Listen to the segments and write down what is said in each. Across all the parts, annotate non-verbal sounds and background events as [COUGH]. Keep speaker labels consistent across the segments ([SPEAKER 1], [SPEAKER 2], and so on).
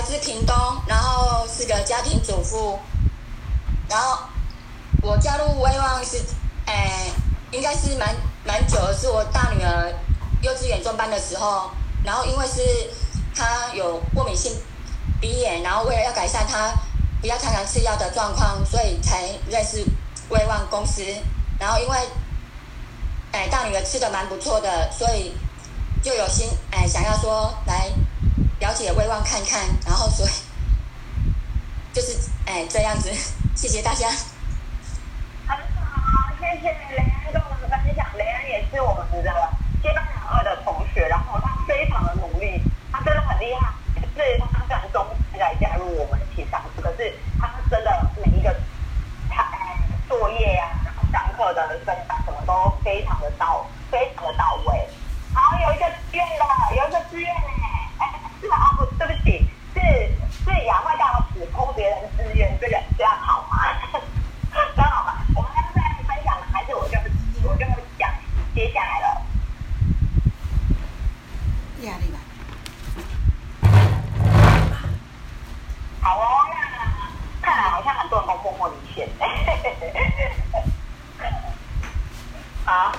[SPEAKER 1] 来自屏东，然后是个家庭主妇，然后我加入威旺是，哎，应该是蛮蛮久的，是我大女儿幼稚园中班的时候，然后因为是她有过敏性鼻炎，然后为了要改善她不要常常吃药的状况，所以才认识威旺公司，然后因为，哎，大女儿吃的蛮不错的，所以就有心哎想要说来。了解威望看看，然后所以 [LAUGHS] 就是哎这样子，谢谢大家。
[SPEAKER 2] 很好，谢谢雷安跟我们分享。雷安也是我们的接班人二的同学，然后他非常的努力，他真的很厉害。是他虽然中来加入我们一起上课，可是他真的每一个他作业呀、上课的分享什么都非常的到，非常的到位。好，有一个志愿的，有一个志愿哎，哎。是啊，不，对不起，是是雅慧大使偷别人资源，这个这样好吗？这样好吗？[LAUGHS] 我们刚刚在分享，还是我就我就讲接下来了。
[SPEAKER 3] 压力吧。
[SPEAKER 2] 好哦，那看来好像很多人都默默离线。[LAUGHS] 好，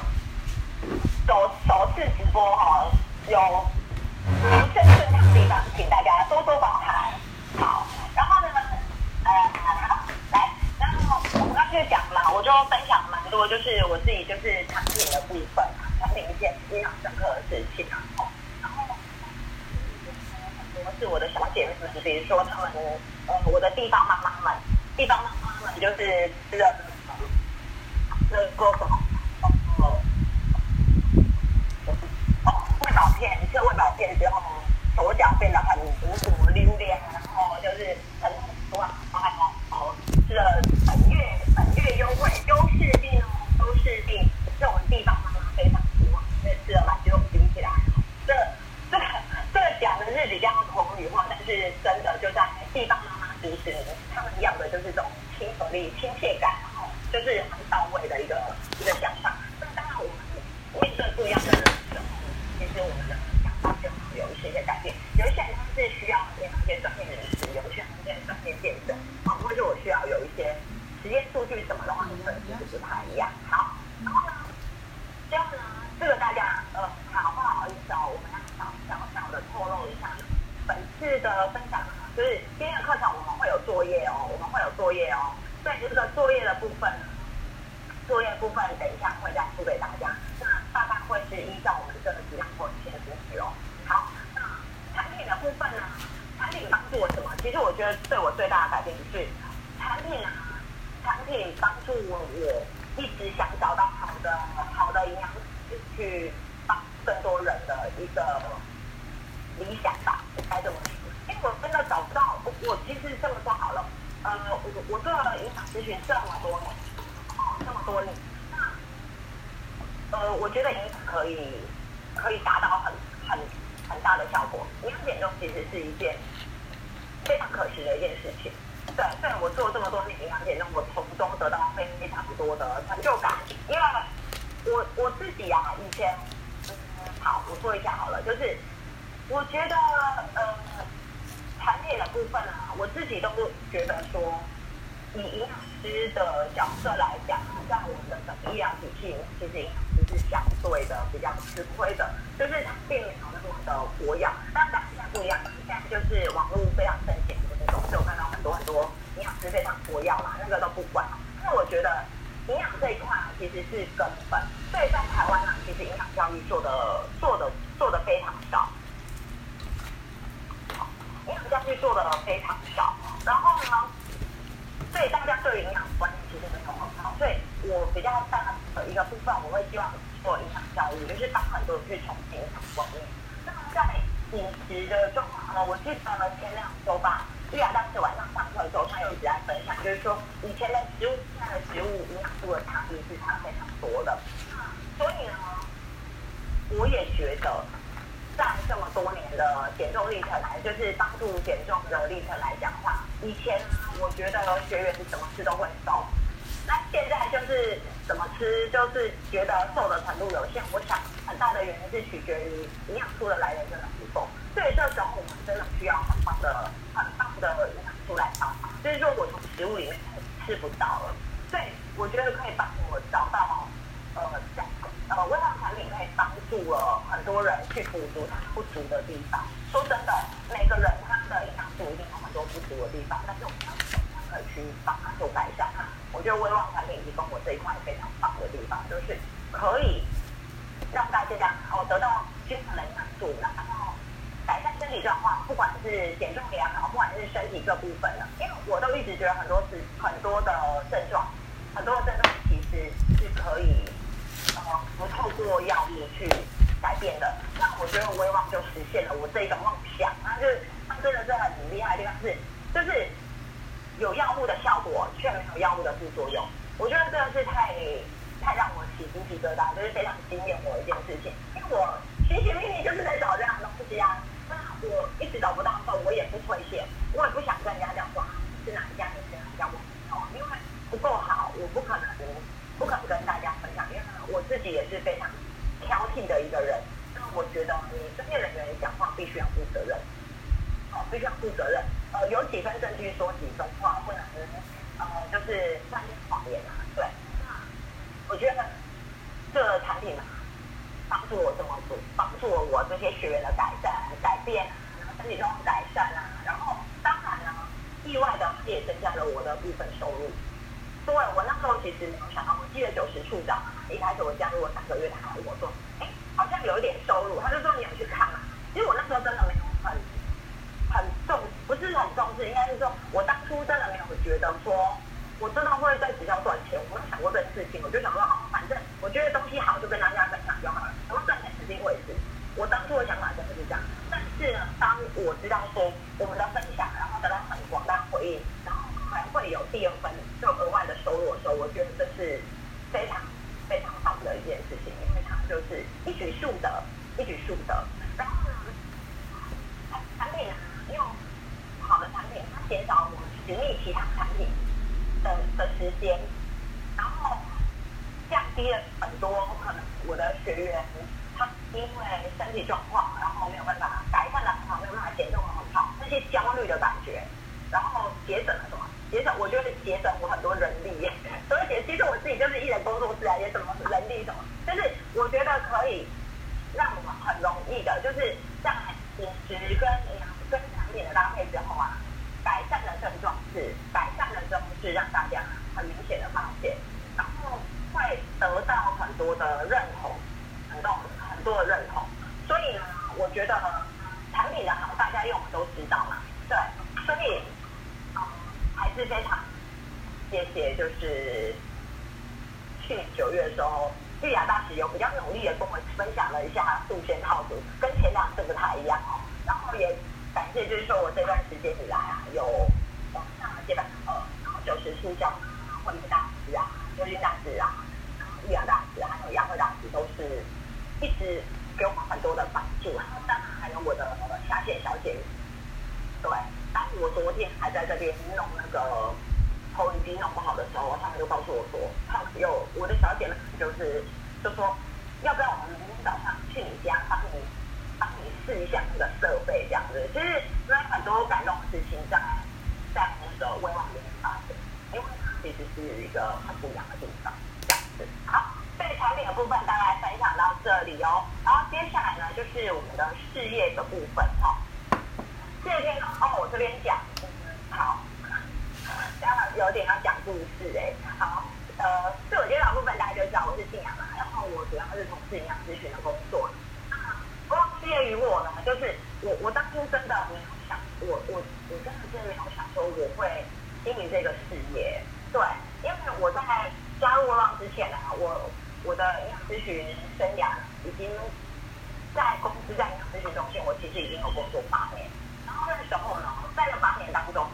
[SPEAKER 2] 首首次直播哈，有。就分享蛮多，就是我自己就是产品的部分啊，产品一件印象深刻的事情啊。然后很多是我的小姐妹们，比如说他们，呃，我的地方妈妈们，地方妈妈们就是吃了那个什么。照片，吃了胃保片之后，手脚变得很无骨溜连，然后就是很多啊，好，吃了本月本月优惠，势病，这种地方妈妈非常希望，因为吃了嘛就顶起来。这这这讲的是比较口语化，但是真的就在地方妈妈其实他们要的就是这种亲和力、亲切感，然后就是很到位的一个一个想法。那当然我们面对不一样的人的时候。其实我们的想法就会有一些些改变，有一些人他是需要一些专业人士，有一些人是专业见证，或者我需要有一些实验数据什么的话，可能就是不太一样。这，个大家呃，好不好意思哦，我们要小小小的透露一下，本次的分享就是今天的课程我们会有作业哦，我们会有作业哦，所以这个作业的部分，作业部分等一下会再付给大家。那大概会是依照我们这个质量或一些东西哦。好，那产品的部分呢？产品帮助我什么？其实我觉得对我最大的改变是产品啊，产品帮助我我一直想找到好的去帮更多人的一个理想吧，该怎么说？因为我真的找不到，我我其实这么说好了，呃，我我做了营养咨询这么多年，哦，这么多年。那呃，我觉得营养可以可以达到很很很大的效果。营养减重其实是一件非常可行的一件事情。对，虽然我做了这么多年营养减重，我从中得到非常多的成就感。我我自己啊，以前嗯好，我说一下好了，就是我觉得呃，产品的部分啊，我自己都觉得说，以营养师的角色来讲，在我们的整个医疗体系，其实营养师。是相对的比较吃亏的，就是它并没有那么的活跃。但但现在不一样，现在就是网络非常盛行的那种，所以我看到很多很多营养师非常活跃嘛，那个都不管。因为我觉得营养这一块其实是根本，所以在台湾呢，其实营养教育做的做的做的非常少，营养教育做的非常少。然后呢，所以大家对营养观念其实没有很好，所以我比较大。的一个部分，我会希望做营养教育，就是帮很多人去重新养观念。那么在饮食的状况呢，我记得呢前两周吧，玉雅当时晚上上课的时候，他有一直在分享，就是说以前的食物、现在的食物营养素的差异是差非常多的。所以呢，我也觉得在这么多年的减重历程来，就是帮助减重的历程来讲的话，以前我觉得学员是什么吃都会瘦。那现在就是怎么吃，就是觉得瘦的程度有限。我想很大的原因是取决于营养素的来源真的不够。所以这时候我们真的需要很棒的、很棒的营养素来帮忙。就是说我从食物里面吃不到了，所以我觉得可以帮我找到呃这呃微量产品可以帮助了很多人去补足他不足的地方。说真的，每个人他的营养素一定有很多不足的地方，但是我们要怎么样可以去帮他做改善？我觉得微旺产品提供我这一块非常棒的地方，就是可以让大家哦得到均衡的营养素，然后改善身体状况，不管是减重也好，不管是身体各部分的，因为我都一直觉得很多是很多的症状，很多的症状其实是可以呃不透过药物去改变的。那我觉得威望就实现了我这一种个梦想，那就是它真的是很厉害的地方是，就是有药物的效果，却没有药物的副作用。我觉得这个是太太让对吧，就是非常惊艳我的一件事情。因为我寻寻觅觅就是在找这样的东西啊，那我一直找不到的时候，我也不推荐，我也不想跟人家讲说是哪一家，是哪一家，我没有，因为不够好，我不可能不可能跟大家分享，因为我自己也是非常挑剔的一个人。那我觉得你专业人员讲话必须要负责任，哦，必须要负责任。呃，有几分证据说几分话，不能呃就是善意谎言啊。对，那我觉得这个产品嘛，帮助我这么做，帮助了我这些学员的改善、改变，身体状况改善啊，然后当然呢，意外的也增加了我的部分收入。对，我那时候其实没有想到，我记得九十处长，一开始我加入了三个月，他还跟我说，哎，好像有一点收入，他就说你有去看嘛。其实我那时候真的没有很很重，不是很重视，应该是说我当初真的没有觉得说，我真的会在直销赚钱，我没有想过这件事情，我就想说，哦，我觉得东西好就跟大家分享就好了，然后赚钱是另一回事。我当初的想法真的是这样，但是呢，当我知道说我们的分享，然后得到很广大回应，然后还会有第二份就额外的收入的时候，我觉得这是非常非常棒的一件事情，因为它就是一举数得，一举数得。然后呢，产品啊，用好的产品，它减少我们实力其他产品的的时间，然后降低了多可能我的学员他因为身体状况，然后没有办法改善的很好，没有办法减重的很好，那些焦虑的感觉，然后节省了什么？节省，我觉得节省我很多人力，所以其实我自己就是艺人工作室啊，也什么人力什么，就是我觉得可以让我们很容易的，就是在饮食跟营养跟产品的搭配之后啊，改善的症状是改善了症状是让大家很明显的发现，然后会得到多的认同，很多很多的认同，所以呢，我觉得产品的好，大家用都知道嘛，对，所以。还是非常谢谢，就是去年九月的时候，玉雅大使有比较努力的跟我分享了一下杜鹃套组，跟前两次不太一样。然后也感谢，就是说我这段时间以来啊，有上了接班课，然后九十出教啊，慧慧大师啊，周军大师啊，然后玉雅大师还有杨慧是一直给我们很多的帮助。然后当然还有我的下线小姐，对。当我昨天还在这边弄那个投影机弄不好的时候，他们就告诉我说，他有我的小姐们就是就说，要不要我们明天早上去你家帮你帮你试一下那个设备这样子？其实因为很多感动的事情在在那个微网里面发生，因为它其实是一个很不一样的地方这样子。好，对产品的部分大概分这里哦，然后接下来呢就是我们的事业的部分哈。这边哦，我这边讲，好，这样有点要讲故事哎。好，呃，自我介绍部分大家就知道我是信仰嘛，然后我主要是从事营养咨询的工作。那事业于我呢，就是我我当初真的没有想，我我我真的是没有想说我会经营这个事业。对，因为我在加入浪之前呢，我我的营养咨询生涯已经在公司在营养咨询中心，我其实已经有工作八年。然后那时候呢，在这八年当中，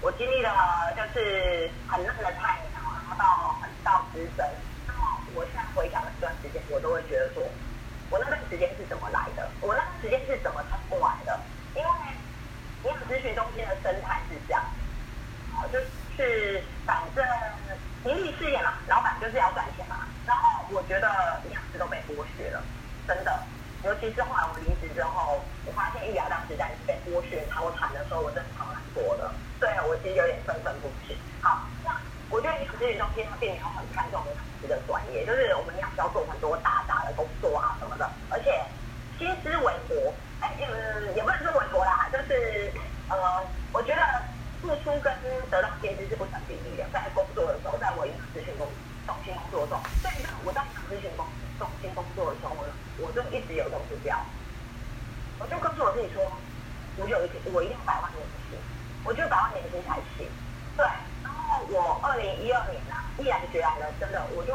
[SPEAKER 2] 我经历了就是很嫩的菜鸟，然后到很到资深。那么我现在回想这段时间，我都会觉得说，我那段时间是怎么来的？我那段时间是怎么撑过来的？因为营养咨询中心的生态是这样，好，就是反正盈利事业嘛，老板就是要赚。我觉得营养师都被剥削了，真的，尤其是后来我离职之后。我发现玉雅当时在被剥削超惨的时候，我真的超难过的。对我其实有点愤愤不平。好，那我觉得营养咨询中心它并没有很看重营养师的专业，就是我们营养师要做很多大杂的工作啊什么的，而且薪资微薄，哎，嗯，也不能说微薄啦，就是呃，我觉得付出跟得到薪资是不成比例的。在工作的时候，在我营养咨询中中心工作中，咨询中中心工作的时候呢，我就一直有个目标，我就告诉我自己说，我有一天我一定要百万年薪，我就百万年薪才行。对，然后我二零一二年啊，毅然决然的，真的我就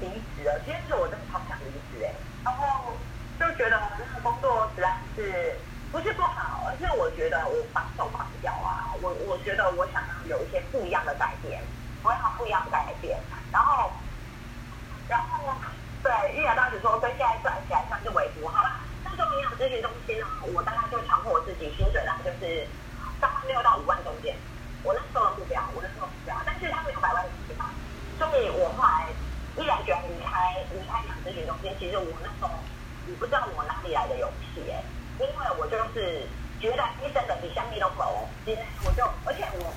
[SPEAKER 2] 离职了。其实我真的超想离职哎，然后就觉得那个工作实在是不是不好，而是我觉得我绑手绑脚啊，我我觉得我想要有一些不一样的改变，我要不一样的改变。然后对玉雅当时说，跟现在算起来算是微薄好了。那时候营养咨询中心呢，我大概就强迫我自己薪水大概就是三万六到五万中间。我那时候的目标，我那时候的目标，但是他们有百万年薪嘛，所以我后来毅然决然离开离开养咨询中心。其实我那时候我不知道我哪里来的勇气哎，因为我就是觉得医生的比香蜜都薄，其实我就而且我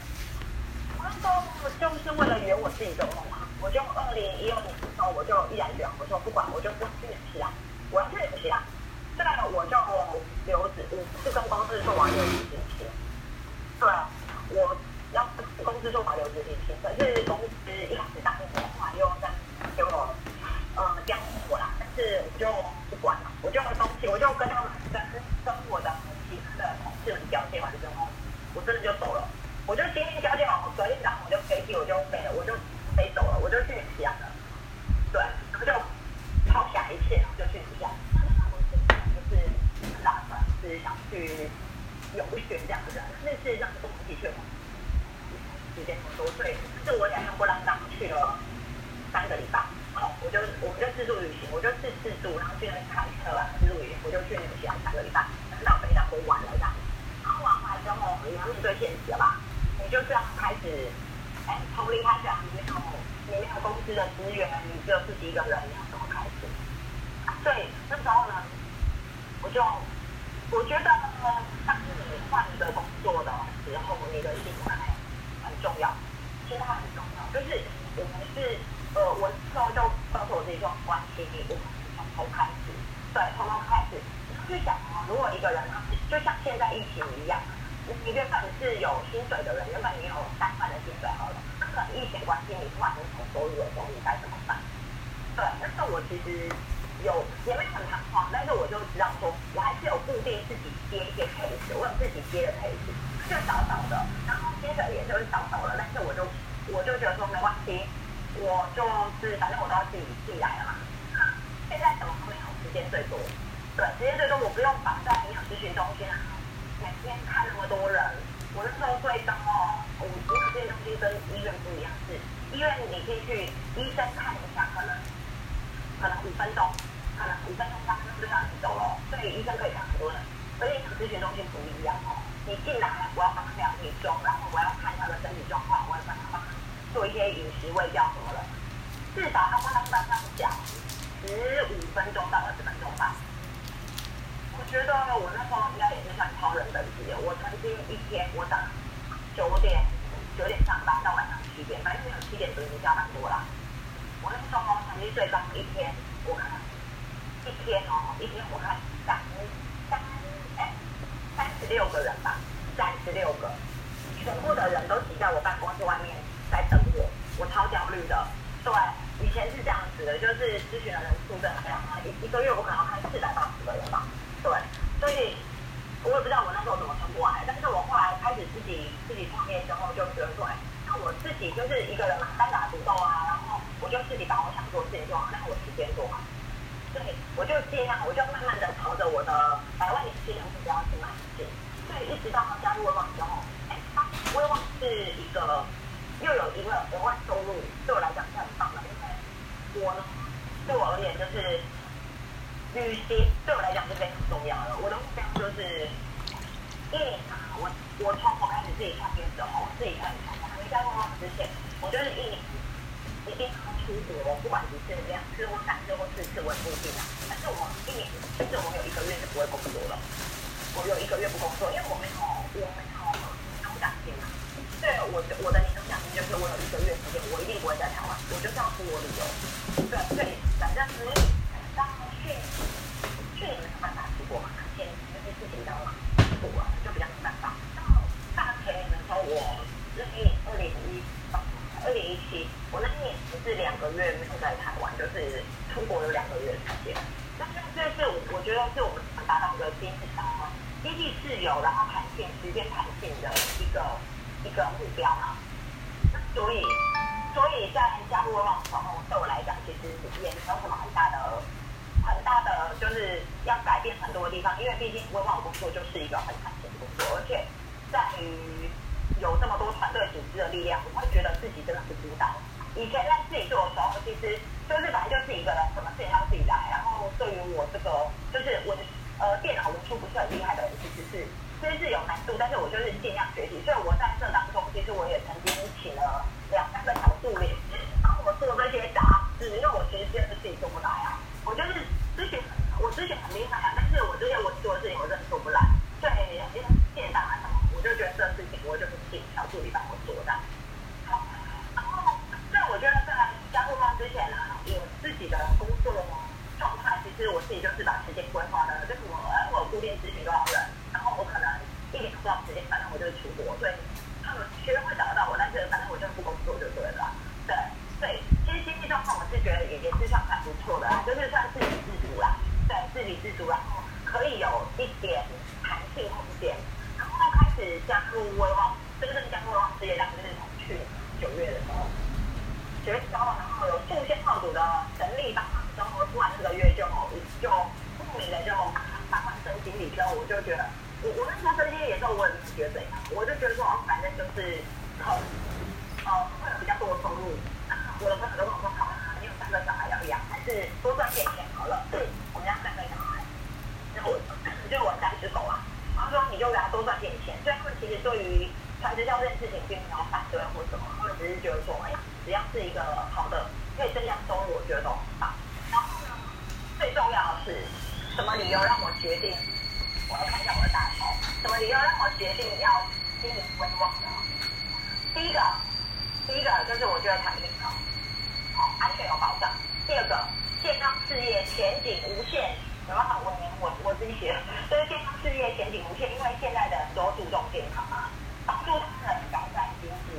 [SPEAKER 2] 我那时候就是为了圆我自己的梦嘛，我就二零一二年的时候我就毅然决然我说不管我就不去演戏啦，我要去演戏啦，这个我就留职，我是跟公司说完留职停薪，对，我。要公司做保留执行薪，可是公司一开始答应我的话，又在给我呃调过来，但是我就不管了，我就东西我就跟他们跟跟我的其他的同事们交接完之后，我真的就走了，我就今天交接好，昨天早上我就飞机我就飞了，我就飞走了，我就去西安了，对，然后就抛下一切，然后就去西安。那那我现在就是打算是想去游学这样子，那事实上跟我们一起去。时间很多，所以是我两个波浪当去了三个礼拜，好，我就我们就自助旅行，我就自自助，然后去那开车啊，自助旅行，我就去那个西安三个礼拜，到北岛都玩了这样，然后玩完之后，你要面对现实了吧？你就是要开始，哎，从零开始，你没有你没有公司的资源，你只有自己一个人，你要怎么开始？所以那时候呢，我就我觉得，当你换一个工作的时候，你的心态很。重要，心态很重要。就是我们是，呃，我之后就告诉我自己说，关系我们从头开始，对，从头开始。你去想啊，如果一个人就像现在疫情一样，你原本是有薪水的人，原本你有三万的薪水好了，那可能疫情关系你突然间从收入的时候，你该怎么办？对，但是我其实有也没有很彷徨，但是我就知道，固定自己接一些配置，我有自己接的配置。就少少的，然后接着也就是少少的，但是我就我就觉得说没关系，我就是反正我都要自己自己来了嘛。现在什么都没有，时间最多，对，时间最多，我不用绑在营养咨询中心啊，每天看那么多人。我那时候最高哦，我营养咨询中心跟医院不一样，是医院你可以去医生看一下，可能可能五分钟，可能五分钟三分钟就让你走了，所以医生可以看，而营养咨询中心不一样哦。你进来，我要帮他量体重，然后我要看他的身体状况，我要帮他做一些饮食喂教什么的。至少他帮他班上讲十五分钟到二十分钟吧。我觉得我那时候应该也是算超人等级的。我曾经一天我早上九点九点上班到晚上七点，反正没有七点准时下班多啦。我那时候成绩最高一天，我看一天哦，一天我看。六个人吧，三十六个，全部的人都挤在我办公室外面在等我，我超焦虑的。对，以前是这样子的，就是咨询的人数的，然后一一个月我可能要看四百八十个人吧。对，所以我也不知道我那时候怎么撑过来，但是我后来开始自己自己创业之后，就觉得对，那我自己就是一个人嘛，单打独斗啊，然后我就自己把我想做的事情做好，然后我时间做好。对，我就尽量，我就慢慢的朝着我的百万年薪的目标所以一直到他加入微网之后，哎，微网是一个又有一个额外收入，对我来讲是很棒的。因为我呢，对我而言就是旅行，对我来讲是非常重要的。我的目标就是一年啊，我我从我开始自己创业之后，自己开始创业，还没加入微网之前，我就是一年一定。出国，不管一次、两次或三次或四次，我也不定啊。但是我一年，甚至我有一个月是不会工作了。我有一个月不工作，因为我没有我没有年终奖金嘛。对，我的我的年终奖金就是我有一个月时间，我一定不会在台湾，我就是要出国旅游。对，对反正是到去去年没有办法出国嘛，前就是事情比较忙，出国就比较没办法。到大前年的时候，我那一年二零一二零一七，我那一年是两个月没有在台湾，就是出国有两个月时间。那这这是我我觉得是我们达到一个经济上经济自由，然后弹性时间弹性的一个一个目标嘛。那所以所以在加入微网的时候，对我来讲，其实也没有什么很大的很大的就是要改变很多的地方，因为毕竟微网工作就是一个很弹性的工作，而且在于有这么多团队组织的力量，我会觉得自己真的是孤单。以前在自己做的时候，其实就是反正就是一个人，什么事情要自己来。然后对于我这个就是我呃电脑文书不是很厉害的人，其实虽然是有难度，但是我就是尽量学习。所以我在这当中，其实我也曾经请了两三个小助理帮我做这些杂志，因为我其实真的自己做不来啊。我就是之前我之前很厉害啊，但是我这些我做的事情我真的做不来。对，因为电脑啊什么，我就觉得这事情我就是请小助理帮我做的。好，然后在我觉得在加入方之前呢，我自己的工作状态，其实我自己就是把时间规划的，就是我我有固定咨询多少人，然后我可能一点多少时间，反正我就是出国，所以他们学会找得到我，但是反正我就是不工作就对了。对，所以其实经济状况我是觉得也也是算蛮不错的啦，就是算自给自足啦，对，自给自足，然后可以有一点弹性空间，然后开始加入微望，真正加入微望事业，大概就是从去年九月的时候。九月十号，然后有组的成立吧，然后，突然这个月就就莫名的就发换升经理之后，我就觉得，我我那时候升经理的时候，我也没觉得怎样，我就觉得说，哦，反正就是很呃会有比较多的收入。那我的朋友都跟我说，好啊，你有三个小孩要养，还是多赚点钱好了。我们家三个小孩，然后我就我三只狗啊，然后说你就给他多赚点钱。所以他们其实对于传直销这件事情并没有反对或什么，他们只是觉得说，哎。只要是一个好的，可以增加收入，我觉得都很棒。然后呢，最重要的是，什么理由让我决定？我要看一下我的大头。什么理由让我决定要经营微网呢？第一个，第一个就是我觉得产品好，好安全有保障。第二个，健康事业前景无限。有没有好？我我我自己写，就是健康事业前景无限，因为现在的人都注重健康啊，帮助他们改善经济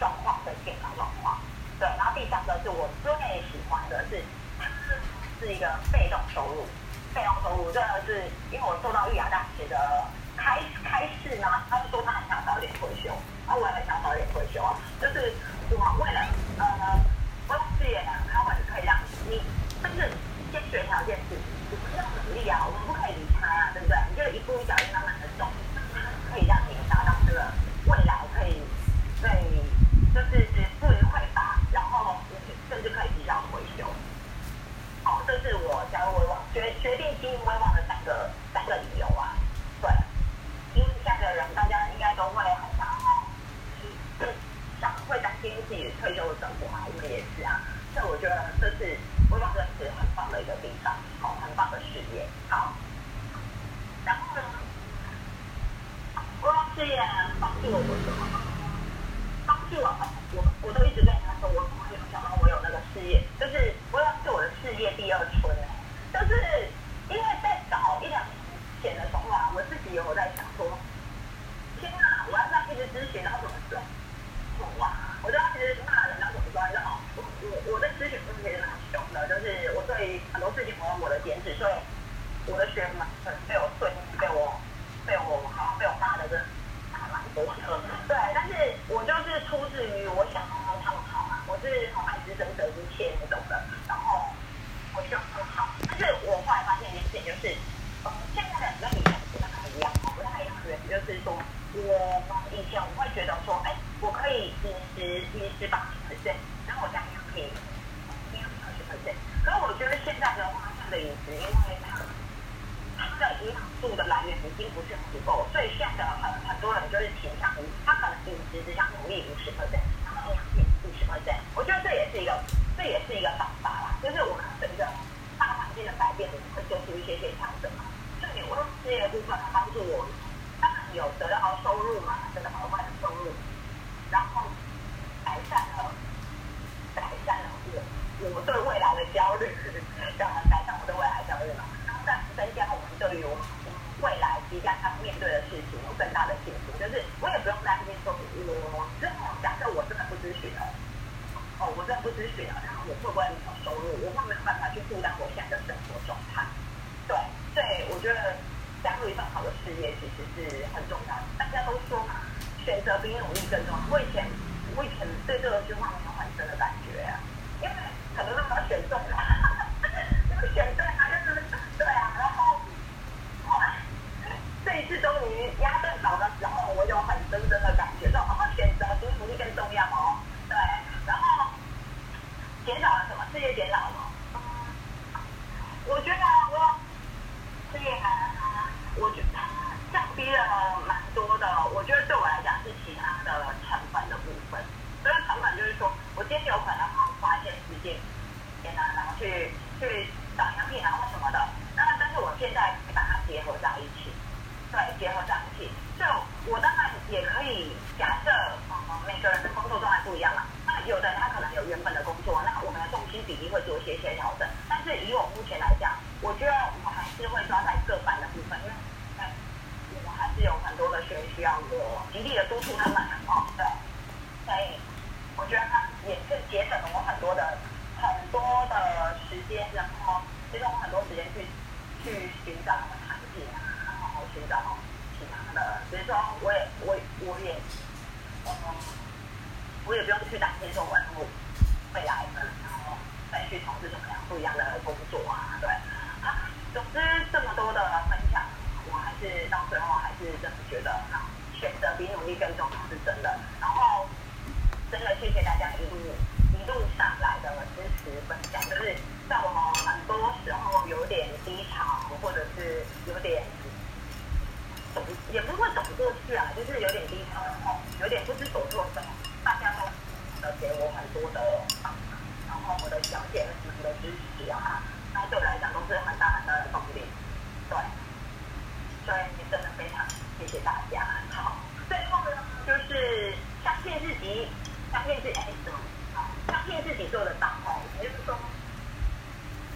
[SPEAKER 2] 状况跟健康状况。对，然后第三个是我最喜欢的是，是一个被动收入。被动收入这个是因为我受到玉雅大学的开开示呢，他是说他很想早点退休，然后我也很想早点退休啊。就是我为了呃，我事业呢，他们可以让你，但是先决条件是，你不要努力啊，我们不可以离开啊，对不对？你就一步一脚印慢慢的走，可以让你达到这个未来可以对，就是不虞匮乏，然后甚至可以提早退休。好，这是我加入决决定经营微望的三个三个理由啊。对，因为现在的人大家应该都会很想要，想会担心自己退休的生活啊，我们也是啊。所以我觉得这是微望真的是很棒的一个地方，好，很棒的事业。好，然后呢，微网事业帮助了我什么？帮助我，我我都一直跟人家说，我从来没有想到我有那个事业，就是我要是我的事业第二春哎，就是因为在早一两年前的时候啊，我自己有在想说，天哪，我要这样一直咨询，然后怎么赚？哇，我就要一直骂人，然后怎么赚？然后我我我在咨询中其实蛮凶的，就是我对很多事情我有我的坚持，所以我的学员们被我对被我被我好像被我骂的真的还蛮多的，对，但是我就是出自于我想要他们好嘛，我是从爱之深责之切那种的，然后我希望他们好，但是我后来发现一件事情就是，呃，现在的人跟以前不太一样，不太一样的原因就是说，我以前我会觉得说，哎，我可以饮食饮食八十 percent，然后我家庭可以营养二十 percent，可是我觉得现在的话，这样的饮食，因为它它的营养素的来源已经不是很足够，所以现在的很很多人就是倾向于，他可能饮食只想努力五十 percent，然后营养品五十个字我觉得这也是一个这也是一个方法啦，就是我们随着大环境的改变，我们会做出一些些调整嘛。所以我用事业部分，它帮助我就是我也不用担心说，我之后假设我真的不咨询了，哦，我真的不咨询了，然后我会不会没有收入？我会没有办法去负担我现在的生活状态？对，所以我觉得加入一份好的事业其实是很重要的。大家都说嘛，选择比努力更重要。我以前我以前对这个句话没有很深的感觉啊，因为可能那么选中了，因为选对啊，就是对啊，然后后来这一次终于压正倒的时候，我有很深深的感觉到，哦，选择比努力更重要哦。对，然后减少了什么？事业减少了什么？嗯，我觉得我事业还，我觉得降低了蛮多的。我觉得对我来讲是其他的成本的部分。这个成本就是说，我今天有可能要花一些时间，然后去去找样品啊或什么的。那但是我现在把它结合在一起，对，结合在一起。就我当然也可以假设，嗯，每个人的工作状态不一样嘛。那有的人他可能有原本的工作，那我们的重心比例会做一些些调整。但是以我目前来讲，我觉得我还是会抓在各班的部分，因为嗯，我还是有很多的学员需要我极力的督促他们哦，对，所以我觉得他也是节省了我很多的很多的时间，然后节省我很多时间去去寻找产品啊，然后寻找其他的，比如说我也我我也嗯，我也不用去担心说我未来的，然后再去从事什么样不一样的工作啊，对啊，总之这么多的分享，我还是到最后还是真的觉得，选择比努力更重要是真的。然后真的谢谢大家一路一路上来的支持分享，就是在我很多时候有点低潮，或者是有点走也不会走不就是有点低潮，然后有点不知所措的时候，大家都呃给我很多的帮忙，然后我的小姐们的支持啊，那对我来讲都是很大很大的动力，对，所以真的非常谢谢大家。好，最后呢就是相信自己，相信自己哎什么？相信自己做得到哦，也就是说，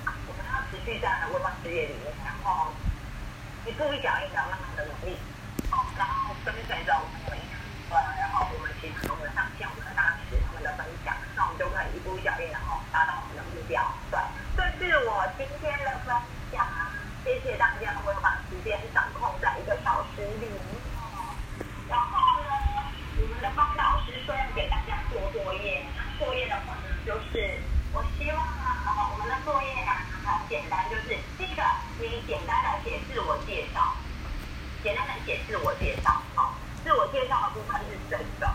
[SPEAKER 2] 我们要持续在微光事业里面，然后一步一脚印的慢慢的努力，跟随着我们每一对，然后我们其实我们上线我们的大使他们的分享，那我们就可以一步一脚印，然后达到我们的目标。对，这是我今天的分享，谢谢大家，我把时间掌控在一个小时里。然后呢，我们的方老师说要给大家做作业，作业的话呢，就是我希望啊，我们的作业啊，很简单，就是第一个，你简单的写自我介绍，简单的写自我介绍，介绍的部分是这个，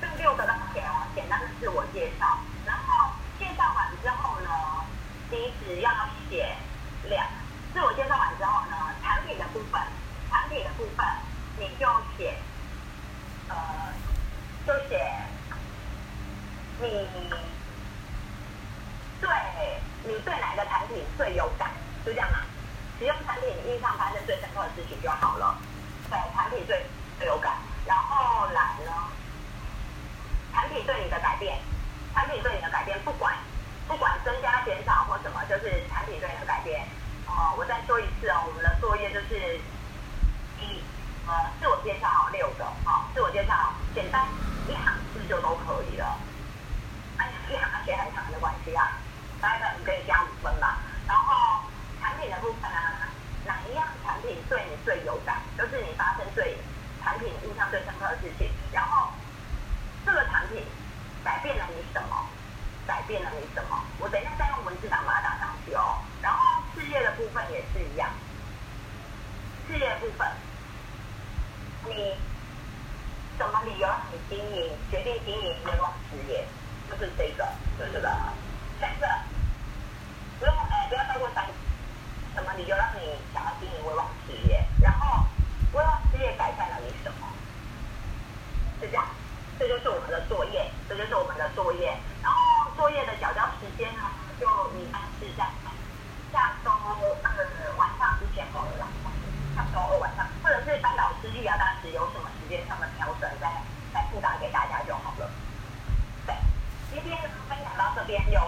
[SPEAKER 2] 这六个都写哦，简单的自我介绍，然后介绍完之后呢，你只要写两，自我介绍完之后呢，产品的部分，产品的部分你就写。呃，就写你对你对哪个产品最有感，就这样嘛。使用产品印象发生最深刻的事情就好了。对，产品最最有感，然后来呢，产品对你的改变，产品对你的改变，不管不管增加减少或什么，就是产品对你的改变。哦，我再说一次哦，我们的作业就是一。呃，自我介绍六个，好，自我介绍简单一行字就都可以了。哎呀，一行写很长的关系啊，大概你可以加五分吧。然后产品的部分啊，哪一样产品对你最有感，就是你发生最产品印象最深刻的事情。然后这个产品改变了你什么？改变了你什么？我等一下再用文字档把它打上去哦。然后事业的部分也是一样，事业部分。你什么理由让你经营决定经营愿望事业？就是这个，就是这个三个，不用哎，不要超过三。什么理由让你想要经营威望事业？然后威望事业改善了你什么？是这样，这就是我们的作业，这就是我们的作业。然后作业的缴交时间呢，就你按是在下周二晚上之前好了。下周二晚上，或者是班导师、育雅大使有什么时间上的调整，再再复答给大家就好了。对，今天分享到这边，有大家有